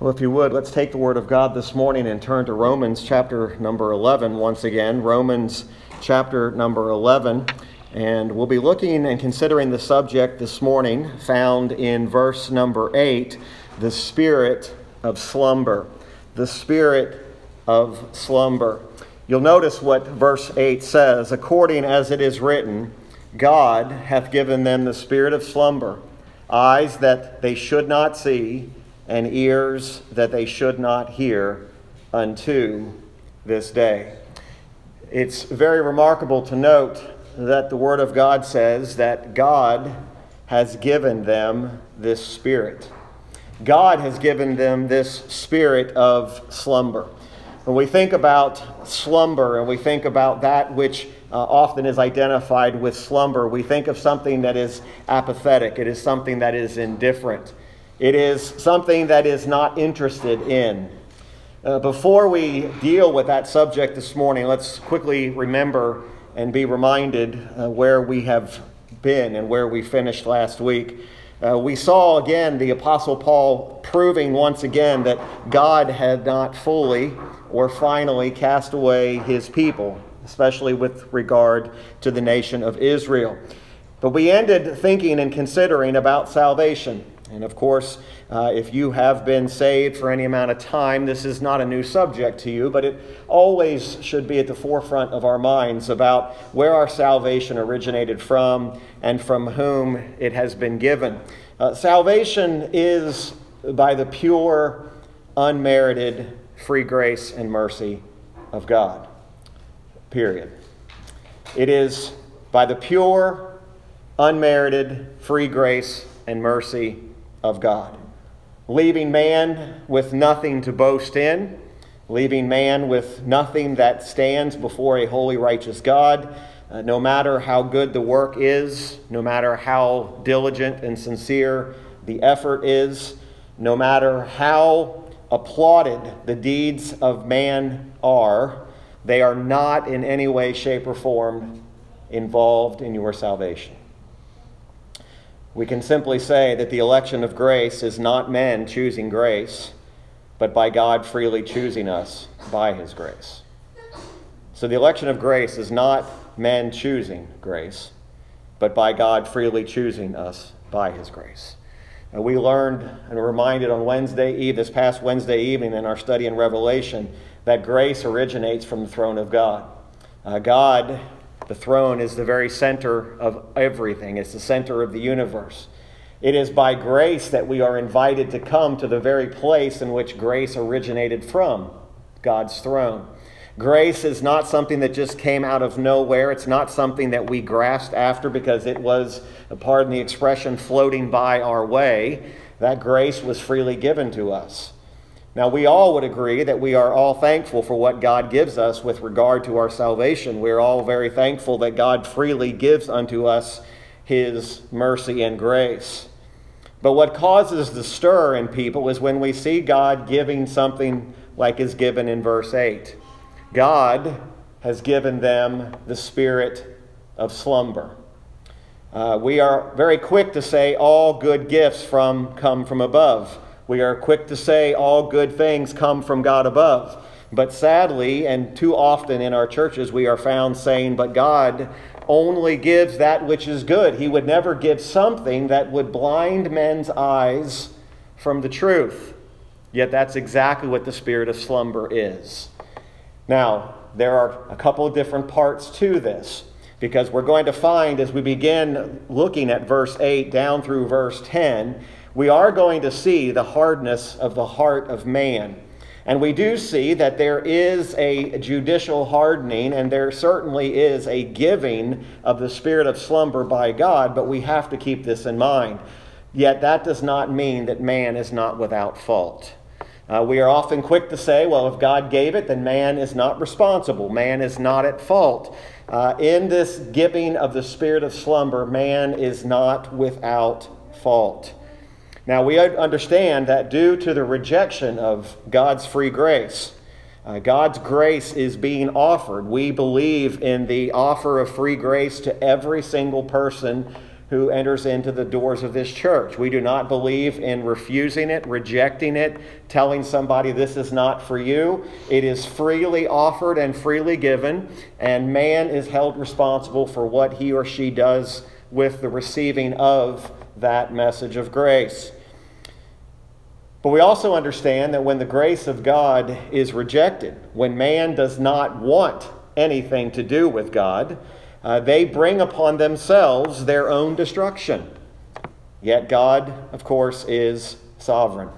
Well, if you would, let's take the Word of God this morning and turn to Romans chapter number 11 once again. Romans chapter number 11. And we'll be looking and considering the subject this morning found in verse number 8 the spirit of slumber. The spirit of slumber. You'll notice what verse 8 says according as it is written, God hath given them the spirit of slumber, eyes that they should not see and ears that they should not hear unto this day. It's very remarkable to note that the Word of God says that God has given them this spirit. God has given them this spirit of slumber. When we think about slumber and we think about that which uh, often is identified with slumber, we think of something that is apathetic, it is something that is indifferent. It is something that is not interested in. Uh, before we deal with that subject this morning, let's quickly remember and be reminded uh, where we have been and where we finished last week. Uh, we saw again the Apostle Paul proving once again that God had not fully or finally cast away his people, especially with regard to the nation of Israel. But we ended thinking and considering about salvation. And of course, uh, if you have been saved for any amount of time, this is not a new subject to you, but it always should be at the forefront of our minds about where our salvation originated from and from whom it has been given. Uh, salvation is by the pure, unmerited, free grace and mercy of God. Period. It is by the pure, unmerited, free grace and mercy of God, leaving man with nothing to boast in, leaving man with nothing that stands before a holy, righteous God. Uh, no matter how good the work is, no matter how diligent and sincere the effort is, no matter how applauded the deeds of man are, they are not in any way, shape, or form involved in your salvation. We can simply say that the election of grace is not men choosing grace, but by God freely choosing us by his grace. So the election of grace is not men choosing grace, but by God freely choosing us by his grace. And we learned and were reminded on Wednesday Eve, this past Wednesday evening in our study in Revelation, that grace originates from the throne of God. Uh, God the throne is the very center of everything, it's the center of the universe. It is by grace that we are invited to come to the very place in which grace originated from God's throne. Grace is not something that just came out of nowhere. It's not something that we grasped after because it was, pardon the expression, floating by our way. That grace was freely given to us. Now, we all would agree that we are all thankful for what God gives us with regard to our salvation. We're all very thankful that God freely gives unto us his mercy and grace. But what causes the stir in people is when we see God giving something like is given in verse 8. God has given them the spirit of slumber. Uh, we are very quick to say all good gifts from, come from above. We are quick to say all good things come from God above. But sadly, and too often in our churches, we are found saying, But God only gives that which is good. He would never give something that would blind men's eyes from the truth. Yet that's exactly what the spirit of slumber is. Now, there are a couple of different parts to this because we're going to find as we begin looking at verse 8 down through verse 10 we are going to see the hardness of the heart of man. And we do see that there is a judicial hardening, and there certainly is a giving of the spirit of slumber by God, but we have to keep this in mind. Yet that does not mean that man is not without fault. Uh, we are often quick to say, well, if God gave it, then man is not responsible. Man is not at fault. Uh, in this giving of the spirit of slumber, man is not without fault. Now, we understand that due to the rejection of God's free grace, uh, God's grace is being offered. We believe in the offer of free grace to every single person who enters into the doors of this church. We do not believe in refusing it, rejecting it, telling somebody this is not for you. It is freely offered and freely given, and man is held responsible for what he or she does with the receiving of that message of grace. But we also understand that when the grace of God is rejected, when man does not want anything to do with God, uh, they bring upon themselves their own destruction. Yet God, of course, is sovereign.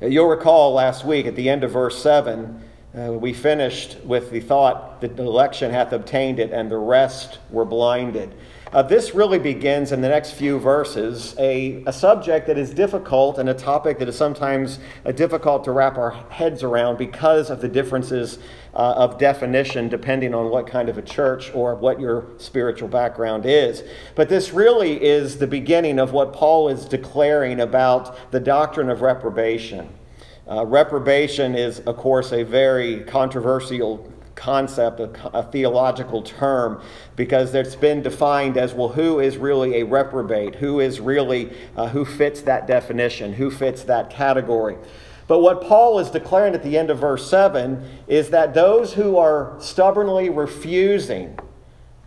Uh, you'll recall last week at the end of verse 7, uh, we finished with the thought that the election hath obtained it and the rest were blinded. Uh, this really begins in the next few verses a, a subject that is difficult and a topic that is sometimes uh, difficult to wrap our heads around because of the differences uh, of definition depending on what kind of a church or what your spiritual background is. But this really is the beginning of what Paul is declaring about the doctrine of reprobation. Uh, reprobation is, of course, a very controversial concept, a, a, theological term, because it's been defined as well, who is really a reprobate? Who is really, uh, who fits that definition? Who fits that category? But what Paul is declaring at the end of verse 7 is that those who are stubbornly refusing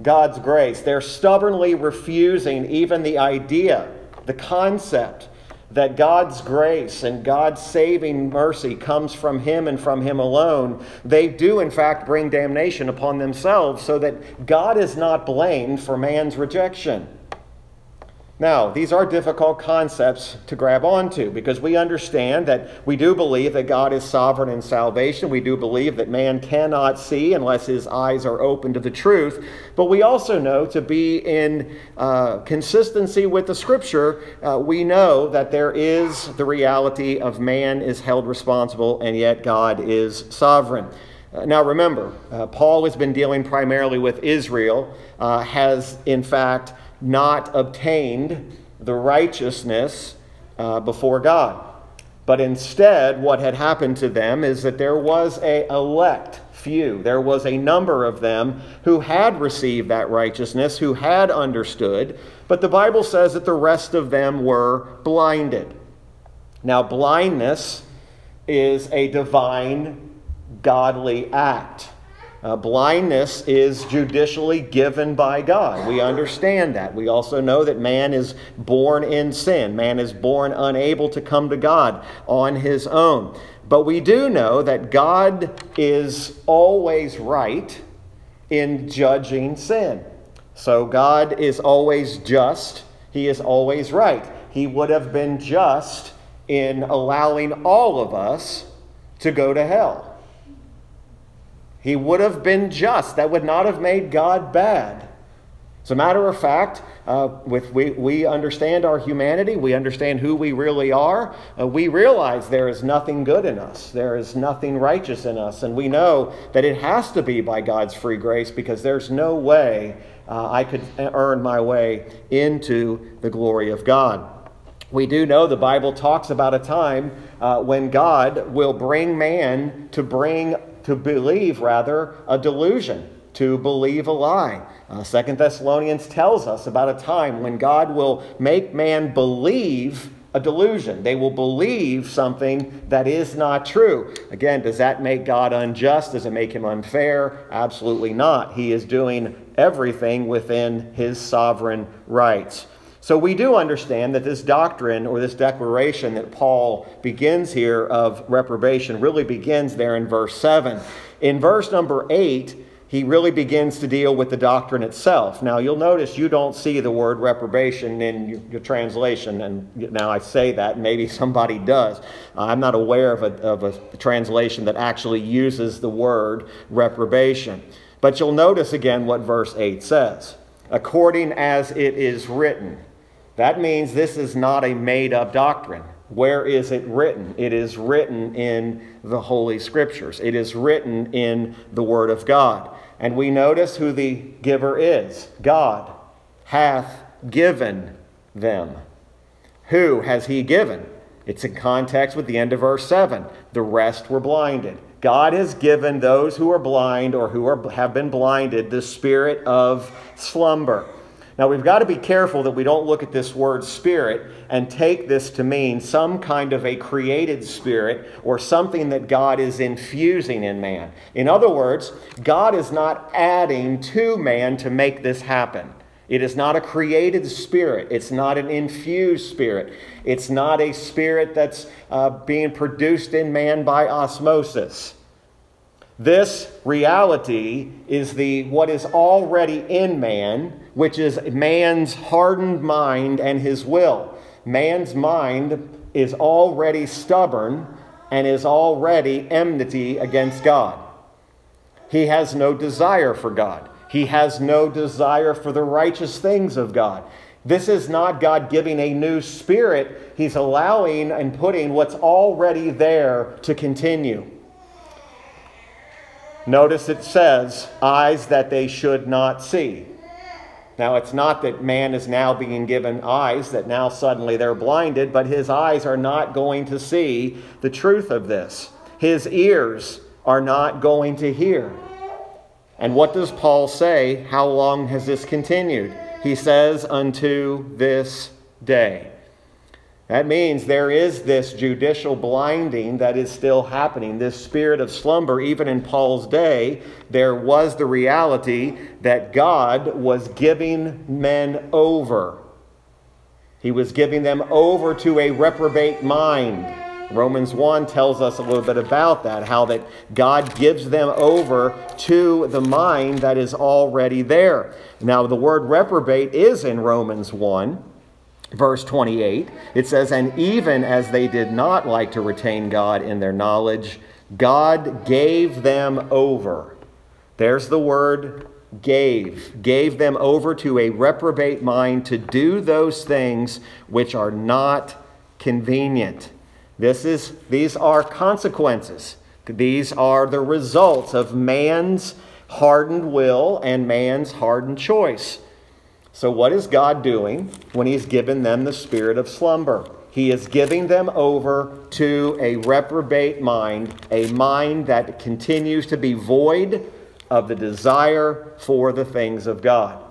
God's grace, they're stubbornly refusing even the idea, the concept that God's grace and God's saving mercy comes from Him and from Him alone, they do in fact bring damnation upon themselves so that God is not blamed for man's rejection. Now, these are difficult concepts to grab onto because we understand that we do believe that God is sovereign in salvation. We do believe that man cannot see unless his eyes are open to the truth. But we also know to be in uh, consistency with the scripture, uh, we know that there is the reality of man is held responsible and yet God is sovereign. Uh, now, remember, uh, Paul has been dealing primarily with Israel, uh, has in fact not obtained the righteousness uh, before God. But instead, what had happened to them is that there was a elect few. There was a number of them who had received that righteousness, who had understood, but the Bible says that the rest of them were blinded. Now, blindness is a divine, godly act. Uh, blindness is judicially given by God. We understand that. We also know that man is born in sin. Man is born unable to come to God on his own. But we do know that God is always right in judging sin. So God is always just, He is always right. He would have been just in allowing all of us to go to hell. He would have been just. That would not have made God bad. As a matter of fact, uh, with, we, we understand our humanity, we understand who we really are, uh, we realize there is nothing good in us, there is nothing righteous in us, and we know that it has to be by God's free grace because there's no way uh, I could earn my way into the glory of God. We do know the Bible talks about a time uh, when God will bring man to bring to believe, rather, a delusion, to believe a lie. Uh, Second Thessalonians tells us about a time when God will make man believe a delusion. They will believe something that is not true. Again, does that make God unjust? Does it make him unfair? Absolutely not. He is doing everything within his sovereign rights. So we do understand that this doctrine or this declaration that Paul begins here of reprobation really begins there in verse 7. In verse number 8, he really begins to deal with the doctrine itself. Now, you'll notice you don't see the word reprobation in your, translation, and now I say that, maybe somebody does. I'm not aware of a, of a translation that actually uses the word reprobation. But you'll notice again what verse 8 says according as it is written. That means this is not a made up doctrine. Where is it written? It is written in the Holy Scriptures, it is written in the Word of God. And we notice who the giver is God hath given them. Who has He given? It's in context with the end of verse 7. The rest were blinded. God has given those who are blind or who are, have been blinded the spirit of slumber. Now, we've got to be careful that we don't look at this word spirit and take this to mean some kind of a created spirit or something that God is infusing in man. In other words, God is not adding to man to make this happen. It is not a created spirit. It's not an infused spirit. It's not a spirit that's uh, being produced in man by osmosis. This reality is the what is already in man, which is man's hardened mind and his will. Man's mind is already stubborn and is already enmity against God. He has no desire for God. He has no desire for the righteous things of God. This is not God giving a new spirit. He's allowing and putting what's already there to continue. Notice it says, eyes that they should not see. Now, it's not that man is now being given eyes, that now suddenly they're blinded, but his eyes are not going to see the truth of this. His ears are not going to hear. And what does Paul say? How long has this continued? He says, unto this day. That means there is this judicial blinding that is still happening, this spirit of slumber. Even in Paul's day, there was the reality that God was giving men over. He was giving them over to a reprobate mind. Romans 1 tells us a little bit about that, how that God gives them over to the mind that is already there. Now, the word reprobate is in Romans 1 verse 28, it says, And even as they did not like to retain God in their knowledge, God gave them over. There's the word gave. Gave them over to a reprobate mind to do those things which are not convenient. This is, these are consequences. These are the results of man's hardened will and man's hardened choice. So, what is God doing when He's given them the spirit of slumber? He is giving them over to a reprobate mind, a mind that continues to be void of the desire for the things of God.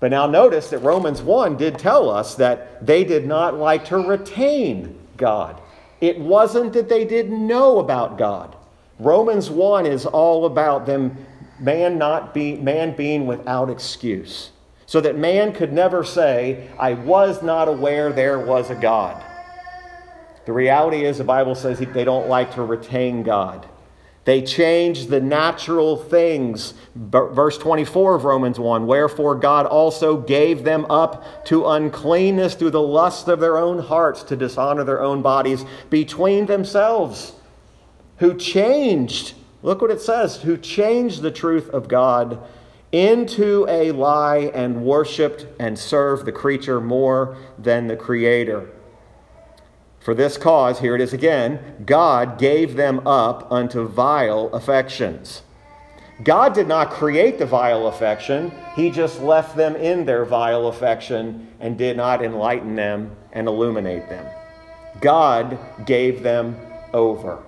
But now notice that Romans 1 did tell us that they did not like to retain God. It wasn't that they didn't know about God. Romans 1 is all about them man not be man being without excuse so that man could never say, I was not aware there was a God. The reality is, the Bible says they don't like to retain God. They change the natural things. Verse 24 of Romans 1 Wherefore God also gave them up to uncleanness through the lust of their own hearts to dishonor their own bodies between themselves, who changed, look what it says, who changed the truth of God into a lie and worshiped and served the creature more than the Creator. For this cause, here it is again, God gave them up unto vile affections. God did not create the vile affection, He just left them in their vile affection and did not enlighten them and illuminate them. God gave them over.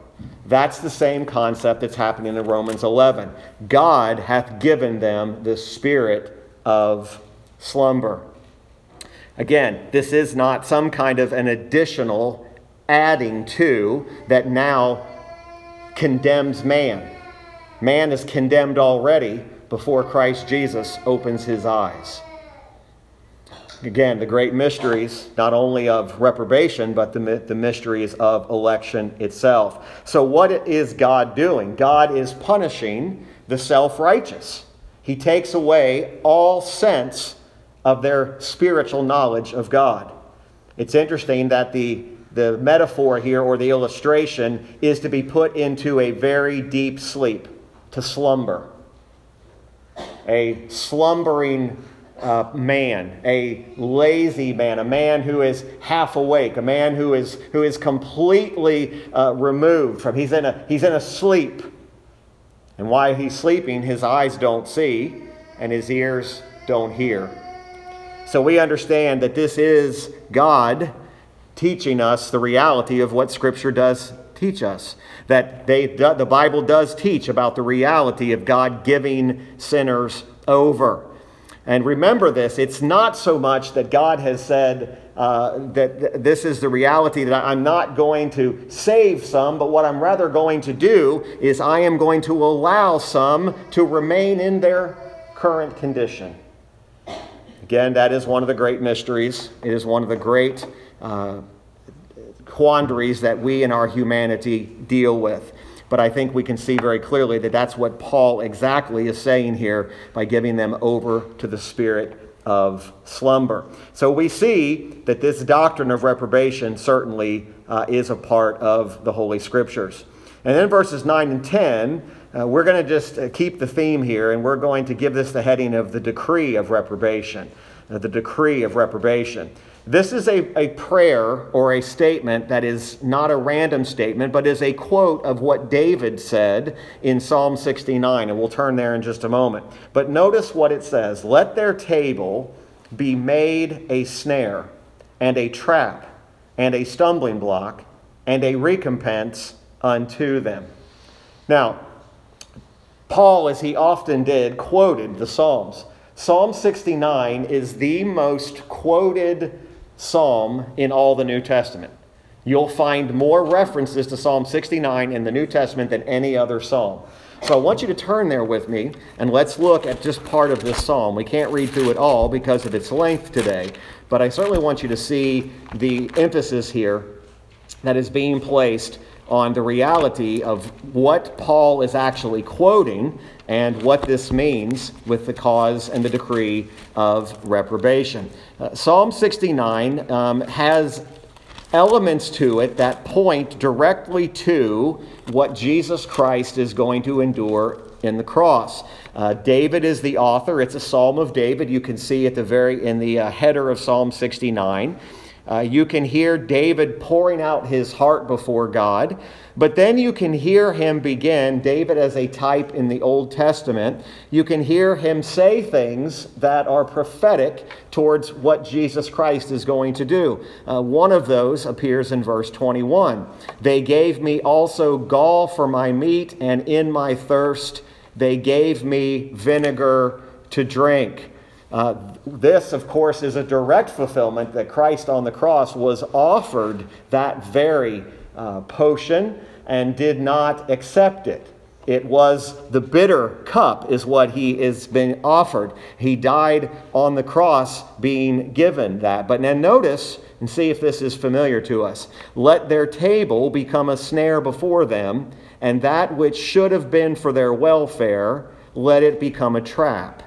That's the same concept that's happening in Romans 11. God hath given them the spirit of slumber. Again, this is not some kind of an additional adding to that now condemns man. Man is condemned already before Christ Jesus opens his eyes again, the great mysteries, not only of reprobation, but the, the mysteries of election itself. So, what is God doing? God is punishing the self righteous. He takes away all sense of their spiritual knowledge of God. It's interesting that the, the metaphor here or the illustration is to be put into a very deep sleep, to slumber. A slumbering uh, man, a lazy man, a man who is half awake, a man who is, who is completely uh, removed from, he's in, a, he's in a sleep. And while he's sleeping, his eyes don't see and his ears don't hear. So we understand that this is God teaching us the reality of what Scripture does teach us. That they, the Bible does teach about the reality of God giving sinners over. And remember this it's not so much that God has said uh, that th- this is the reality that I'm not going to save some, but what I'm rather going to do is I am going to allow some to remain in their current condition. Again, that is one of the great mysteries. It is one of the great uh, quandaries that we in our humanity deal with. But I think we can see very clearly that that's what Paul exactly is saying here by giving them over to the spirit of slumber. So we see that this doctrine of reprobation certainly uh, is a part of the Holy Scriptures. And then verses 9 and 10, uh, we're going to just uh, keep the theme here and we're going to give this the heading of the decree of reprobation. Uh, the decree of reprobation. This is a, a prayer or a statement that is not a random statement, but is a quote of what David said in Psalm 69. And we'll turn there in just a moment. But notice what it says Let their table be made a snare, and a trap, and a stumbling block, and a recompense unto them. Now, Paul, as he often did, quoted the Psalms. Psalm 69 is the most quoted psalm in all the New Testament. You'll find more references to Psalm 69 in the New Testament than any other psalm. So I want you to turn there with me and let's look at just part of this psalm. We can't read through it all because of its length today, but I certainly want you to see the emphasis here that is being placed on the reality of what Paul is actually quoting and what this means with the cause and the decree of reprobation. Uh, Psalm 69 um, has elements to it that point directly to what Jesus Christ is going to endure in the cross. Uh, David is the author. It's a Psalm of David. You can see at the very in the uh, header of Psalm 69. Uh, you can hear David pouring out his heart before God. But then you can hear him begin, David as a type in the Old Testament, you can hear him say things that are prophetic towards what Jesus Christ is going to do. Uh, one of those appears in verse 21. They gave me also gall for my meat, and in my thirst they gave me vinegar to drink. Uh, this, of course, is a direct fulfillment that Christ on the cross was offered that very uh, potion and did not accept it. It was the bitter cup, is what he is being offered. He died on the cross being given that. But now notice and see if this is familiar to us. Let their table become a snare before them, and that which should have been for their welfare, let it become a trap.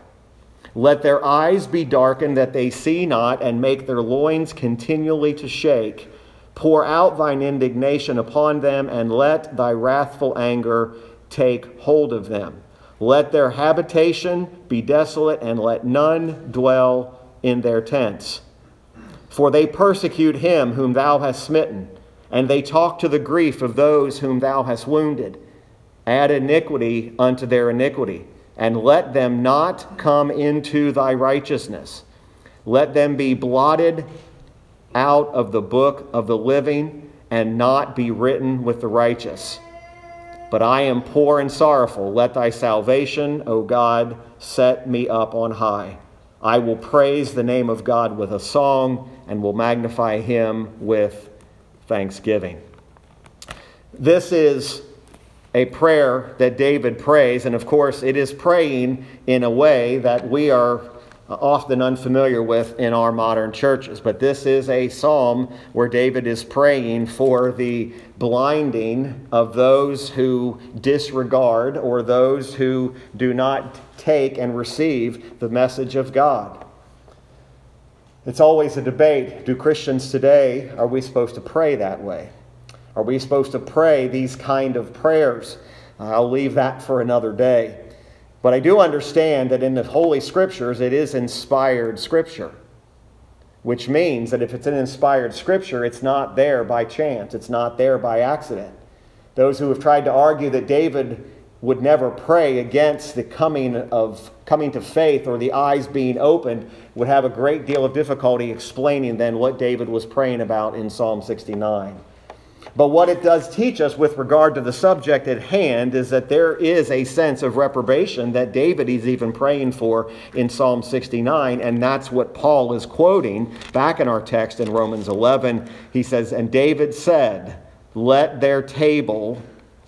Let their eyes be darkened that they see not, and make their loins continually to shake. Pour out thine indignation upon them, and let thy wrathful anger take hold of them. Let their habitation be desolate, and let none dwell in their tents. For they persecute him whom thou hast smitten, and they talk to the grief of those whom thou hast wounded. Add iniquity unto their iniquity, and let them not come into thy righteousness. Let them be blotted out of the book of the living and not be written with the righteous. But I am poor and sorrowful. Let thy salvation, O God, set me up on high. I will praise the name of God with a song and will magnify him with thanksgiving. This is a prayer that David prays, and of course, it is praying in a way that we are often unfamiliar with in our modern churches. But this is a psalm where David is praying for the blinding of those who disregard or those who do not take and receive the message of God. It's always a debate. Do Christians today, are we supposed to pray that way? Are we supposed to pray these kind of prayers? Uh, I'll leave that for another day. But I do understand that in the Holy Scriptures, it is inspired Scripture, which means that if it's an inspired Scripture, it's not there by chance, it's not there by accident. Those who have tried to argue that David would never pray against the coming of coming to faith or the eyes being opened would have a great deal of difficulty explaining then what David was praying about in Psalm 69. But what it does teach us with regard to the subject at hand is that there is a sense of reprobation that David is even praying for in Psalm 69, and that's what Paul is quoting back in our text in Romans 11. He says, And David said, Let their table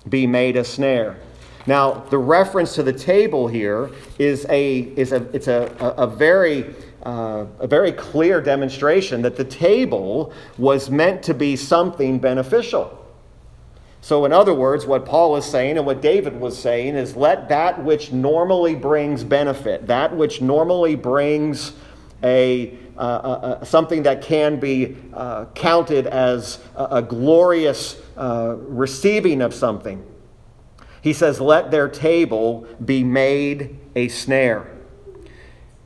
be made a snare. Now, the reference to the table here is a, is a, it's a, a, a very uh, a very clear demonstration that the table was meant to be something beneficial. So, in other words, what Paul is saying and what David was saying is let that which normally brings benefit, that which normally brings a, uh, uh, something that can be uh, counted as a, a glorious uh, receiving of something. He says, let their table be made a snare.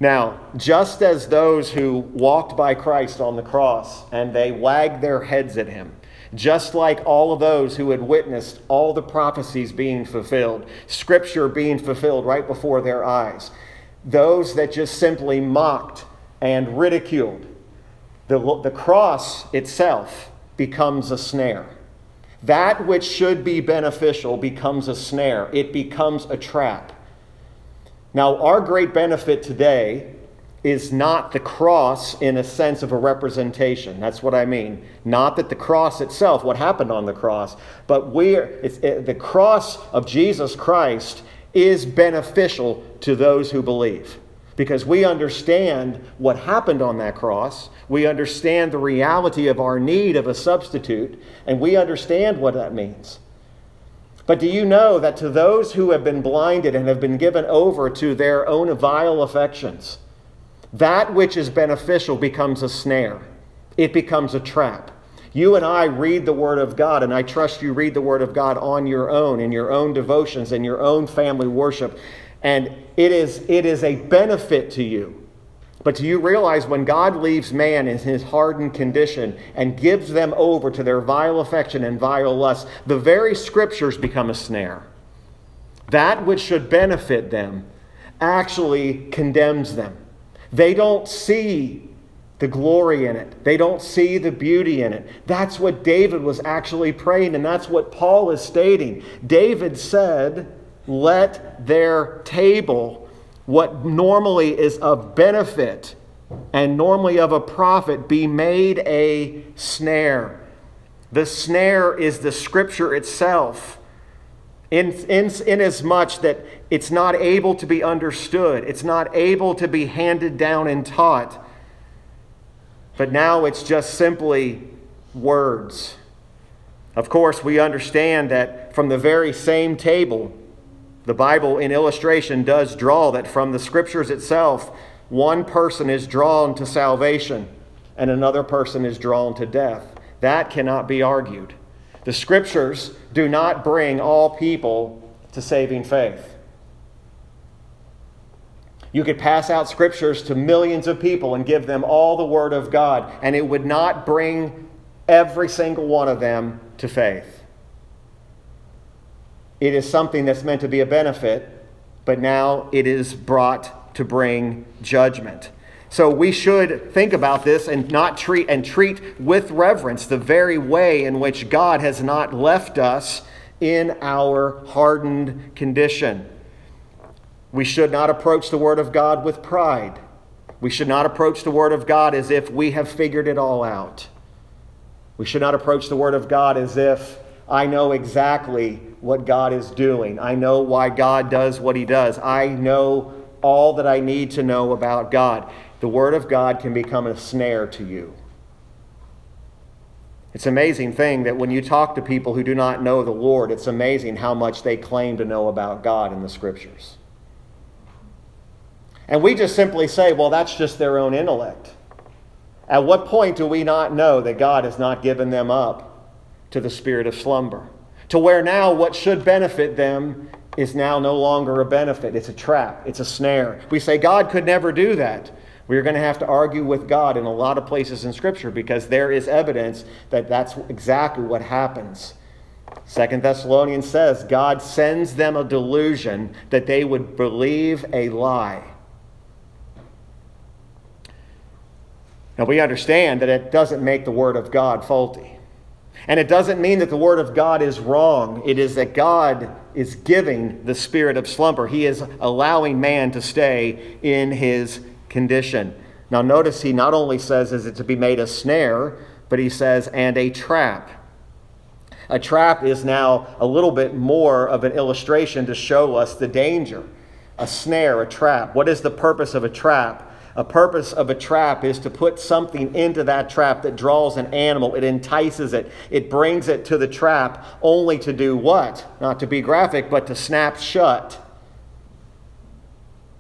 Now, just as those who walked by Christ on the cross and they wagged their heads at him, just like all of those who had witnessed all the prophecies being fulfilled, scripture being fulfilled right before their eyes, those that just simply mocked and ridiculed, the, the cross itself becomes a snare. That which should be beneficial becomes a snare, it becomes a trap. Now, our great benefit today is not the cross in a sense of a representation. That's what I mean. Not that the cross itself, what happened on the cross, but we're, it, the cross of Jesus Christ is beneficial to those who believe. Because we understand what happened on that cross. We understand the reality of our need of a substitute, and we understand what that means. But do you know that to those who have been blinded and have been given over to their own vile affections, that which is beneficial becomes a snare, it becomes a trap. You and I read the Word of God, and I trust you read the Word of God on your own, in your own devotions, in your own family worship. And it is, it is a benefit to you but do you realize when God leaves man in his hardened condition and gives them over to their vile affection and vile lust, the very scriptures become a snare. That which should benefit them actually condemns them. They don't see the glory in it, they don't see the beauty in it. That's what David was actually praying, and that's what Paul is stating. David said, Let their table what normally is of benefit and normally of a profit be made a snare. The snare is the scripture itself. In, in, inasmuch that it's not able to be understood, it's not able to be handed down and taught, but now it's just simply words. Of course, we understand that from the very same table, the Bible, in illustration, does draw that from the scriptures itself, one person is drawn to salvation and another person is drawn to death. That cannot be argued. The scriptures do not bring all people to saving faith. You could pass out scriptures to millions of people and give them all the Word of God, and it would not bring every single one of them to faith. It is something that's meant to be a benefit, but now it is brought to bring judgment. So we should think about this and not treat and treat with reverence the very way in which God has not left us in our hardened condition. We should not approach the Word of God with pride. We should not approach the Word of God as if we have figured it all out. We should not approach the Word of God as if I know exactly what God is doing. I know why God does what He does. I know all that I need to know about God. The Word of God can become a snare to you. It's an amazing thing that when you talk to people who do not know the Lord, it's amazing how much they claim to know about God in the Scriptures. And we just simply say, well, that's just their own intellect. At what point do we not know that God has not given them up to the spirit of slumber. To where now what should benefit them is now no longer a benefit. It's a trap, it's a snare. We say God could never do that. We're going to have to argue with God in a lot of places in Scripture because there is evidence that that's exactly what happens. Second Thessalonians says God sends them a delusion that they would believe a lie. Now we understand that it doesn't make the Word of God faulty. And it doesn't mean that the Word of God is wrong. It is that God is giving the spirit of slumber. He is allowing man to stay in his condition. Now, notice he not only says, is it to be made a snare, but he says, and a trap. A trap is now a little bit more of an illustration to show us the danger. A snare, a trap. What is the purpose of a trap? A purpose of a trap is to put something into that trap that draws an animal. It entices it. It brings it to the trap only to do what? Not to be graphic, but to snap shut.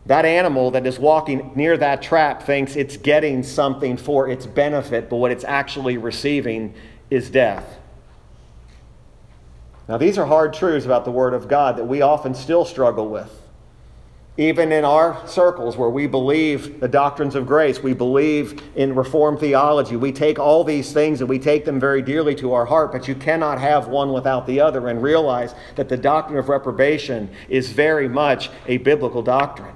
That animal that is walking near that trap thinks it's getting something for its benefit, but what it's actually receiving is death. Now, these are hard truths about the Word of God that we often still struggle with. Even in our circles where we believe the doctrines of grace, we believe in Reformed theology, we take all these things and we take them very dearly to our heart, but you cannot have one without the other and realize that the doctrine of reprobation is very much a biblical doctrine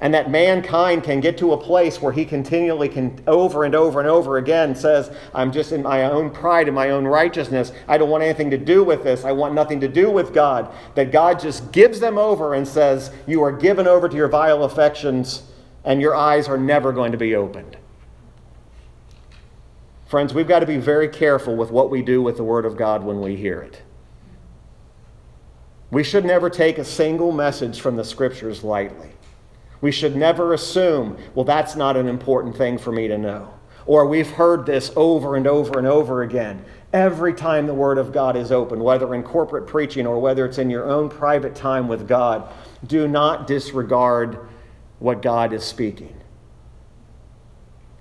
and that mankind can get to a place where he continually can over and over and over again says i'm just in my own pride and my own righteousness. I don't want anything to do with this. I want nothing to do with god. That god just gives them over and says you are given over to your vile affections and your eyes are never going to be opened. Friends we've got to be very careful with what we do with the word of god when we hear it. We should never take a single message from the scriptures lightly we should never assume, well, that's not an important thing for me to know. Or we've heard this over and over and over again. Every time the Word of God is open, whether in corporate preaching or whether it's in your own private time with God, do not disregard what God is speaking.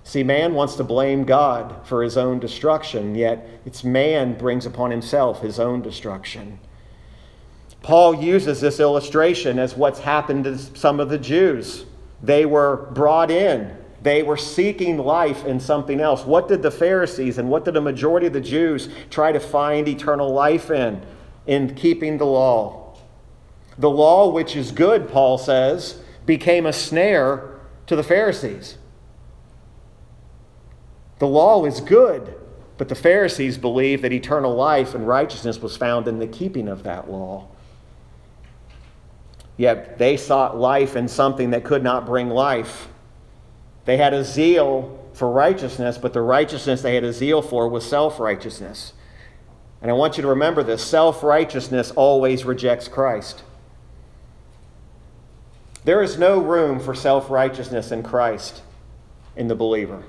See, man wants to blame God for his own destruction, yet it's man brings upon himself his own destruction. Paul uses this illustration as what's happened to some of the Jews. They were brought in, they were seeking life in something else. What did the Pharisees and what did a majority of the Jews try to find eternal life in? In keeping the law. The law, which is good, Paul says, became a snare to the Pharisees. The law is good, but the Pharisees believed that eternal life and righteousness was found in the keeping of that law. Yet they sought life in something that could not bring life. They had a zeal for righteousness, but the righteousness they had a zeal for was self righteousness. And I want you to remember this self righteousness always rejects Christ. There is no room for self righteousness in Christ in the believer.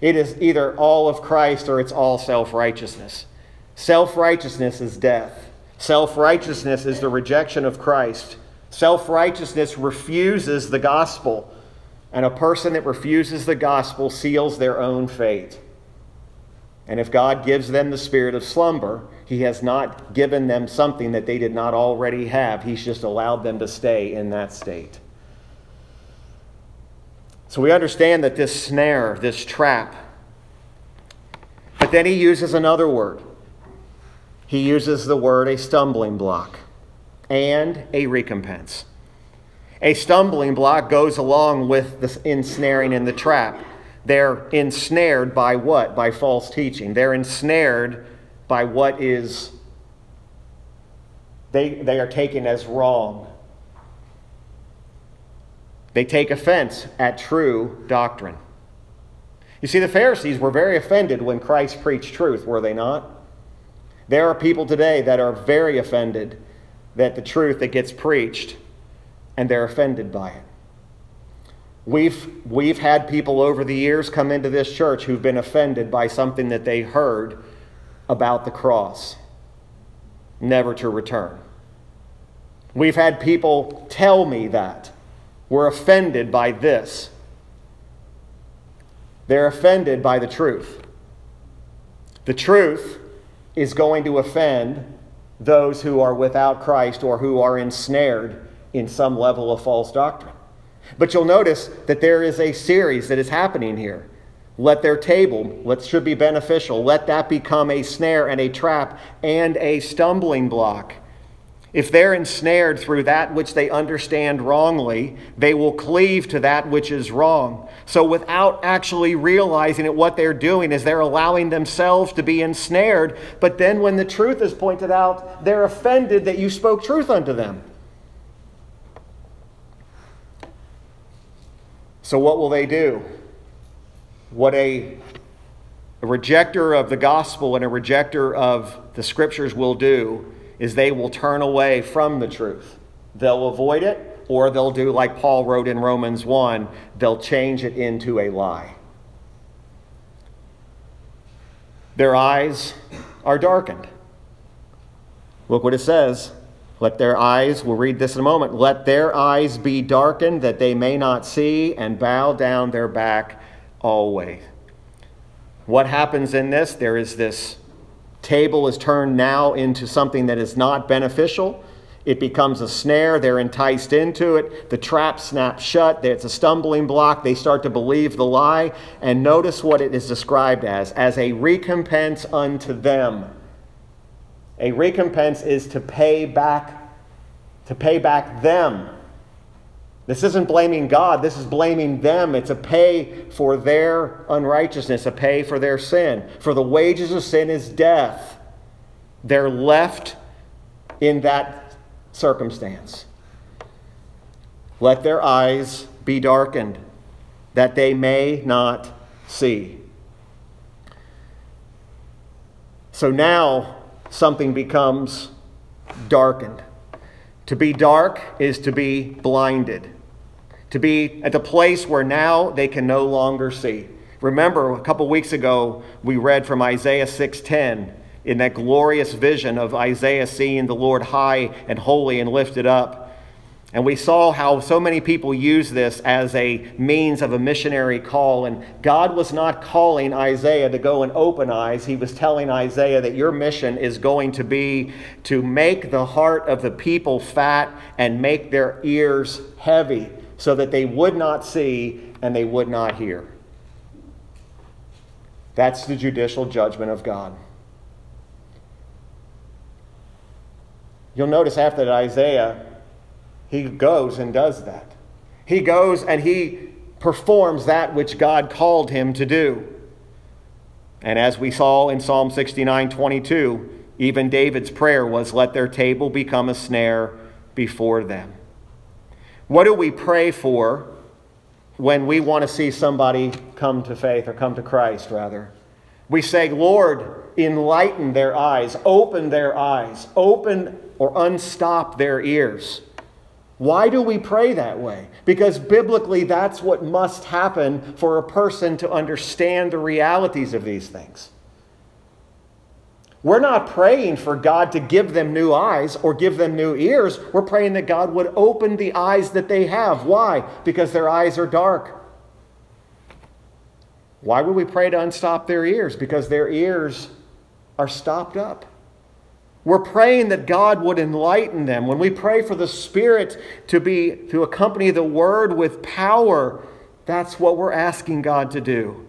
It is either all of Christ or it's all self righteousness. Self righteousness is death. Self righteousness is the rejection of Christ. Self righteousness refuses the gospel. And a person that refuses the gospel seals their own fate. And if God gives them the spirit of slumber, He has not given them something that they did not already have. He's just allowed them to stay in that state. So we understand that this snare, this trap, but then He uses another word he uses the word a stumbling block and a recompense. A stumbling block goes along with the ensnaring in the trap. They're ensnared by what? By false teaching. They're ensnared by what is, they, they are taken as wrong. They take offense at true doctrine. You see, the Pharisees were very offended when Christ preached truth, were they not? There are people today that are very offended that the truth that gets preached and they're offended by it. We've, we've had people over the years come into this church who've been offended by something that they heard about the cross, never to return. We've had people tell me that. We're offended by this. They're offended by the truth. The truth is going to offend those who are without Christ or who are ensnared in some level of false doctrine. But you'll notice that there is a series that is happening here. Let their table, what should be beneficial, let that become a snare and a trap and a stumbling block. If they're ensnared through that which they understand wrongly, they will cleave to that which is wrong. So, without actually realizing it, what they're doing is they're allowing themselves to be ensnared. But then, when the truth is pointed out, they're offended that you spoke truth unto them. So, what will they do? What a, a rejecter of the gospel and a rejecter of the scriptures will do is they will turn away from the truth. They'll avoid it, or they'll do like Paul wrote in Romans 1 they'll change it into a lie. Their eyes are darkened. Look what it says. Let their eyes, we'll read this in a moment, let their eyes be darkened that they may not see and bow down their back always. What happens in this? There is this table is turned now into something that is not beneficial. It becomes a snare. They're enticed into it. The trap snaps shut. It's a stumbling block. They start to believe the lie. And notice what it is described as as a recompense unto them. A recompense is to pay back to pay back them. This isn't blaming God, this is blaming them. It's a pay for their unrighteousness, a pay for their sin. For the wages of sin is death. They're left in that circumstance. Let their eyes be darkened, that they may not see. So now something becomes darkened. To be dark is to be blinded to be at the place where now they can no longer see. Remember, a couple weeks ago, we read from Isaiah 6:10 in that glorious vision of Isaiah seeing the Lord high and holy and lifted up. And we saw how so many people use this as a means of a missionary call. And God was not calling Isaiah to go and open eyes. He was telling Isaiah that your mission is going to be to make the heart of the people fat and make their ears heavy so that they would not see and they would not hear. That's the judicial judgment of God. You'll notice after that, Isaiah, he goes and does that. He goes and he performs that which God called him to do. And as we saw in Psalm 69 22, even David's prayer was, Let their table become a snare before them. What do we pray for when we want to see somebody come to faith or come to Christ, rather? We say, Lord, enlighten their eyes, open their eyes, open or unstop their ears. Why do we pray that way? Because biblically, that's what must happen for a person to understand the realities of these things. We're not praying for God to give them new eyes or give them new ears. We're praying that God would open the eyes that they have. Why? Because their eyes are dark. Why would we pray to unstop their ears? Because their ears are stopped up. We're praying that God would enlighten them. When we pray for the Spirit to be to accompany the word with power, that's what we're asking God to do.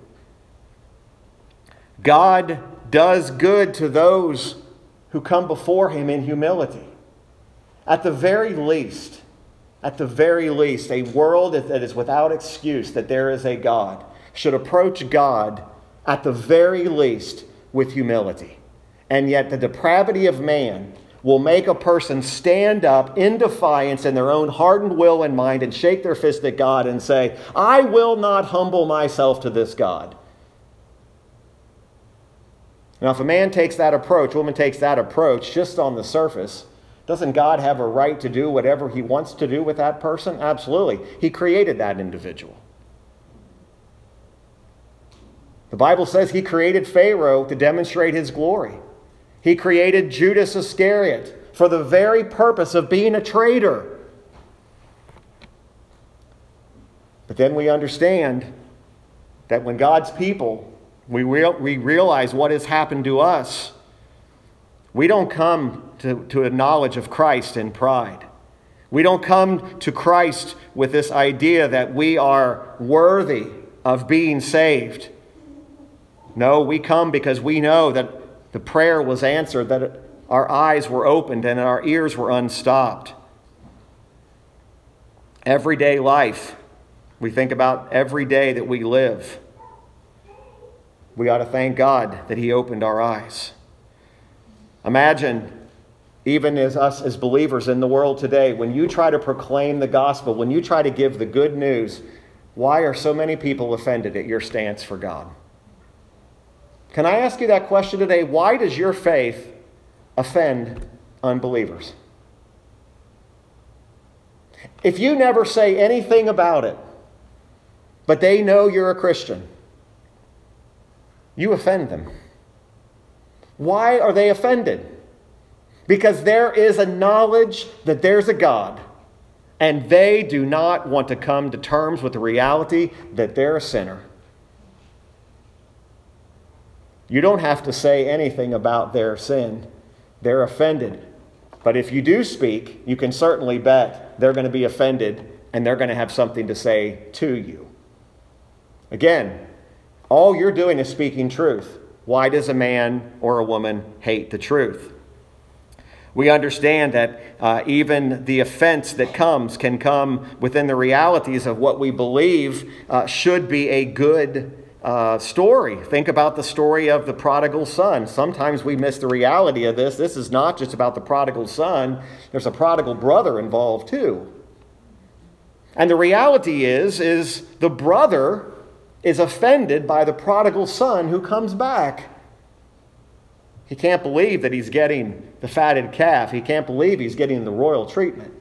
God does good to those who come before him in humility. At the very least, at the very least, a world that is without excuse that there is a God should approach God at the very least with humility. And yet, the depravity of man will make a person stand up in defiance in their own hardened will and mind and shake their fist at God and say, I will not humble myself to this God. Now, if a man takes that approach, a woman takes that approach just on the surface, doesn't God have a right to do whatever he wants to do with that person? Absolutely. He created that individual. The Bible says he created Pharaoh to demonstrate his glory. He created Judas Iscariot for the very purpose of being a traitor. But then we understand that when God's people we, real, we realize what has happened to us. We don't come to, to a knowledge of Christ in pride. We don't come to Christ with this idea that we are worthy of being saved. No, we come because we know that the prayer was answered, that our eyes were opened and our ears were unstopped. Everyday life, we think about every day that we live. We ought to thank God that He opened our eyes. Imagine, even as us as believers in the world today, when you try to proclaim the gospel, when you try to give the good news, why are so many people offended at your stance for God? Can I ask you that question today? Why does your faith offend unbelievers? If you never say anything about it, but they know you're a Christian, you offend them. Why are they offended? Because there is a knowledge that there's a God, and they do not want to come to terms with the reality that they're a sinner. You don't have to say anything about their sin. They're offended. But if you do speak, you can certainly bet they're going to be offended and they're going to have something to say to you. Again, all you're doing is speaking truth. Why does a man or a woman hate the truth? We understand that uh, even the offense that comes can come within the realities of what we believe uh, should be a good uh, story. Think about the story of the prodigal son. Sometimes we miss the reality of this. This is not just about the prodigal son, there's a prodigal brother involved too. And the reality is is the brother is offended by the prodigal son who comes back. He can't believe that he's getting the fatted calf. He can't believe he's getting the royal treatment.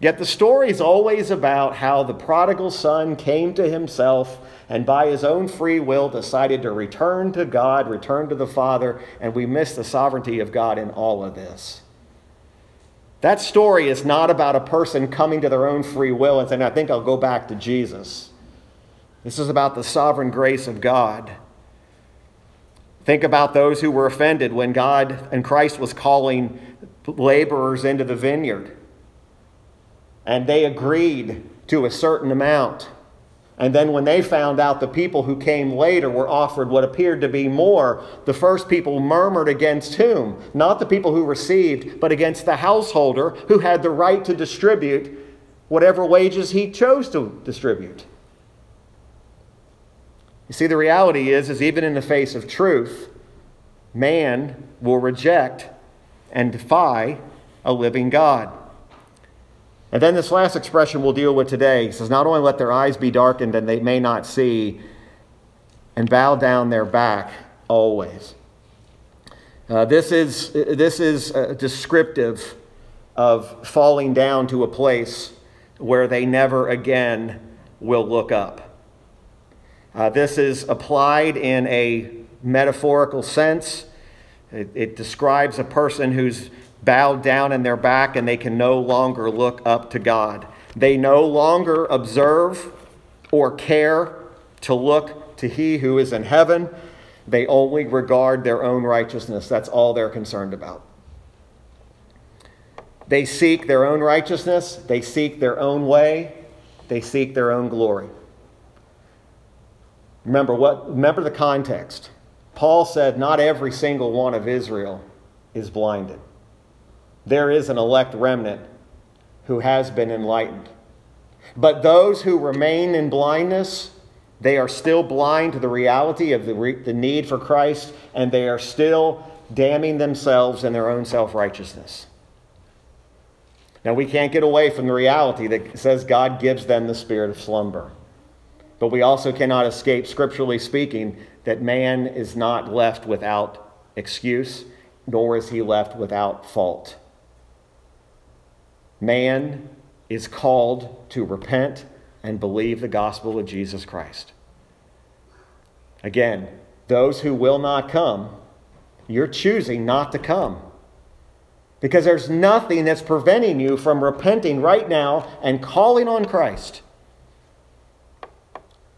Yet the story is always about how the prodigal son came to himself and by his own free will decided to return to God, return to the Father, and we miss the sovereignty of God in all of this. That story is not about a person coming to their own free will and saying, I think I'll go back to Jesus. This is about the sovereign grace of God. Think about those who were offended when God and Christ was calling laborers into the vineyard. And they agreed to a certain amount. And then when they found out the people who came later were offered what appeared to be more, the first people murmured against whom? Not the people who received, but against the householder who had the right to distribute whatever wages he chose to distribute. You see, the reality is, is even in the face of truth, man will reject and defy a living God. And then this last expression we'll deal with today says, Not only let their eyes be darkened and they may not see, and bow down their back always. Uh, this is, this is uh, descriptive of falling down to a place where they never again will look up. Uh, this is applied in a metaphorical sense. It, it describes a person who's bowed down in their back and they can no longer look up to God. They no longer observe or care to look to He who is in heaven. They only regard their own righteousness. That's all they're concerned about. They seek their own righteousness, they seek their own way, they seek their own glory. Remember what remember the context. Paul said not every single one of Israel is blinded there is an elect remnant who has been enlightened. But those who remain in blindness, they are still blind to the reality of the, re- the need for Christ, and they are still damning themselves in their own self righteousness. Now, we can't get away from the reality that says God gives them the spirit of slumber. But we also cannot escape, scripturally speaking, that man is not left without excuse, nor is he left without fault. Man is called to repent and believe the gospel of Jesus Christ. Again, those who will not come, you're choosing not to come. Because there's nothing that's preventing you from repenting right now and calling on Christ.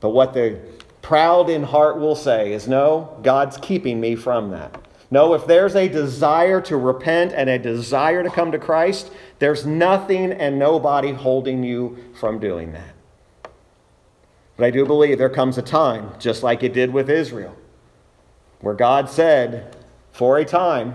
But what the proud in heart will say is, No, God's keeping me from that. No, if there's a desire to repent and a desire to come to Christ, there's nothing and nobody holding you from doing that. But I do believe there comes a time, just like it did with Israel, where God said, for a time,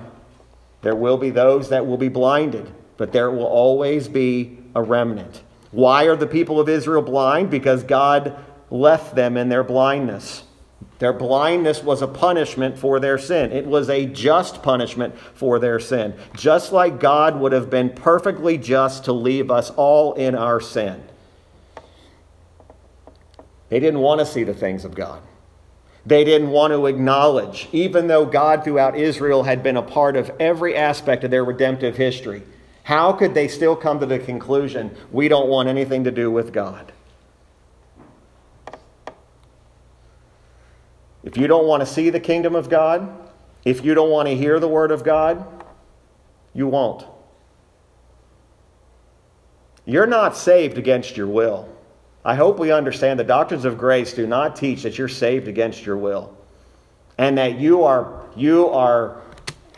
There will be those that will be blinded, but there will always be a remnant. Why are the people of Israel blind? Because God left them in their blindness. Their blindness was a punishment for their sin. It was a just punishment for their sin. Just like God would have been perfectly just to leave us all in our sin. They didn't want to see the things of God. They didn't want to acknowledge, even though God throughout Israel had been a part of every aspect of their redemptive history. How could they still come to the conclusion, we don't want anything to do with God? If you don't want to see the kingdom of God, if you don't want to hear the word of God, you won't. You're not saved against your will. I hope we understand the doctrines of grace do not teach that you're saved against your will and that you are, you are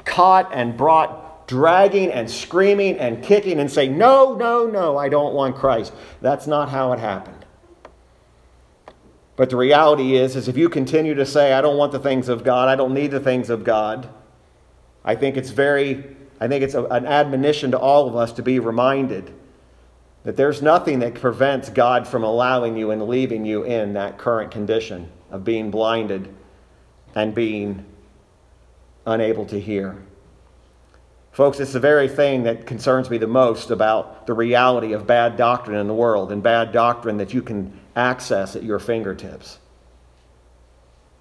caught and brought dragging and screaming and kicking and saying, No, no, no, I don't want Christ. That's not how it happened. But the reality is, is if you continue to say, I don't want the things of God, I don't need the things of God, I think it's very, I think it's a, an admonition to all of us to be reminded that there's nothing that prevents God from allowing you and leaving you in that current condition of being blinded and being unable to hear. Folks, it's the very thing that concerns me the most about the reality of bad doctrine in the world and bad doctrine that you can access at your fingertips.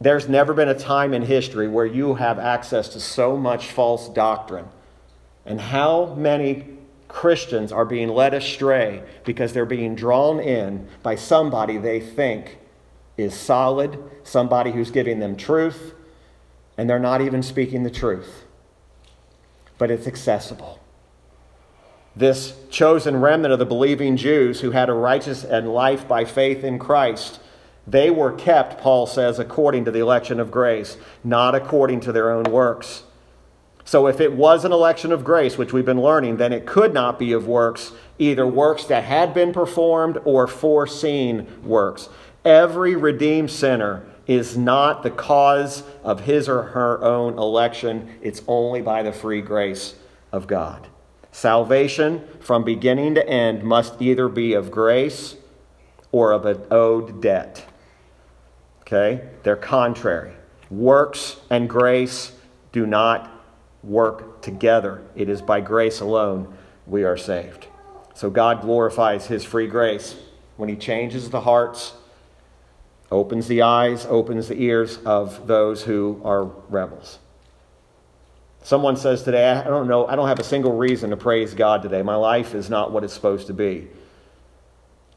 There's never been a time in history where you have access to so much false doctrine. And how many Christians are being led astray because they're being drawn in by somebody they think is solid, somebody who's giving them truth, and they're not even speaking the truth. But it's accessible. This chosen remnant of the believing Jews who had a righteous and life by faith in Christ, they were kept, Paul says, according to the election of grace, not according to their own works. So if it was an election of grace, which we've been learning, then it could not be of works, either works that had been performed or foreseen works. Every redeemed sinner is not the cause of his or her own election, it's only by the free grace of God. Salvation from beginning to end must either be of grace or of an owed debt. Okay? They're contrary. Works and grace do not work together. It is by grace alone we are saved. So God glorifies His free grace when He changes the hearts, opens the eyes, opens the ears of those who are rebels. Someone says today, I don't know, I don't have a single reason to praise God today. My life is not what it's supposed to be.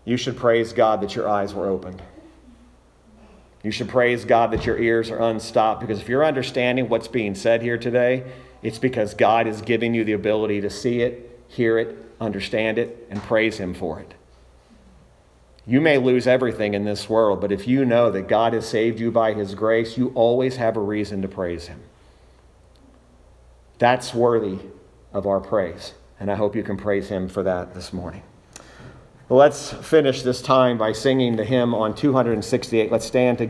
You should praise God that your eyes were opened. You should praise God that your ears are unstopped because if you're understanding what's being said here today, it's because God is giving you the ability to see it, hear it, understand it, and praise Him for it. You may lose everything in this world, but if you know that God has saved you by His grace, you always have a reason to praise Him. That's worthy of our praise, and I hope you can praise Him for that this morning. Let's finish this time by singing the hymn on 268. Let's stand together.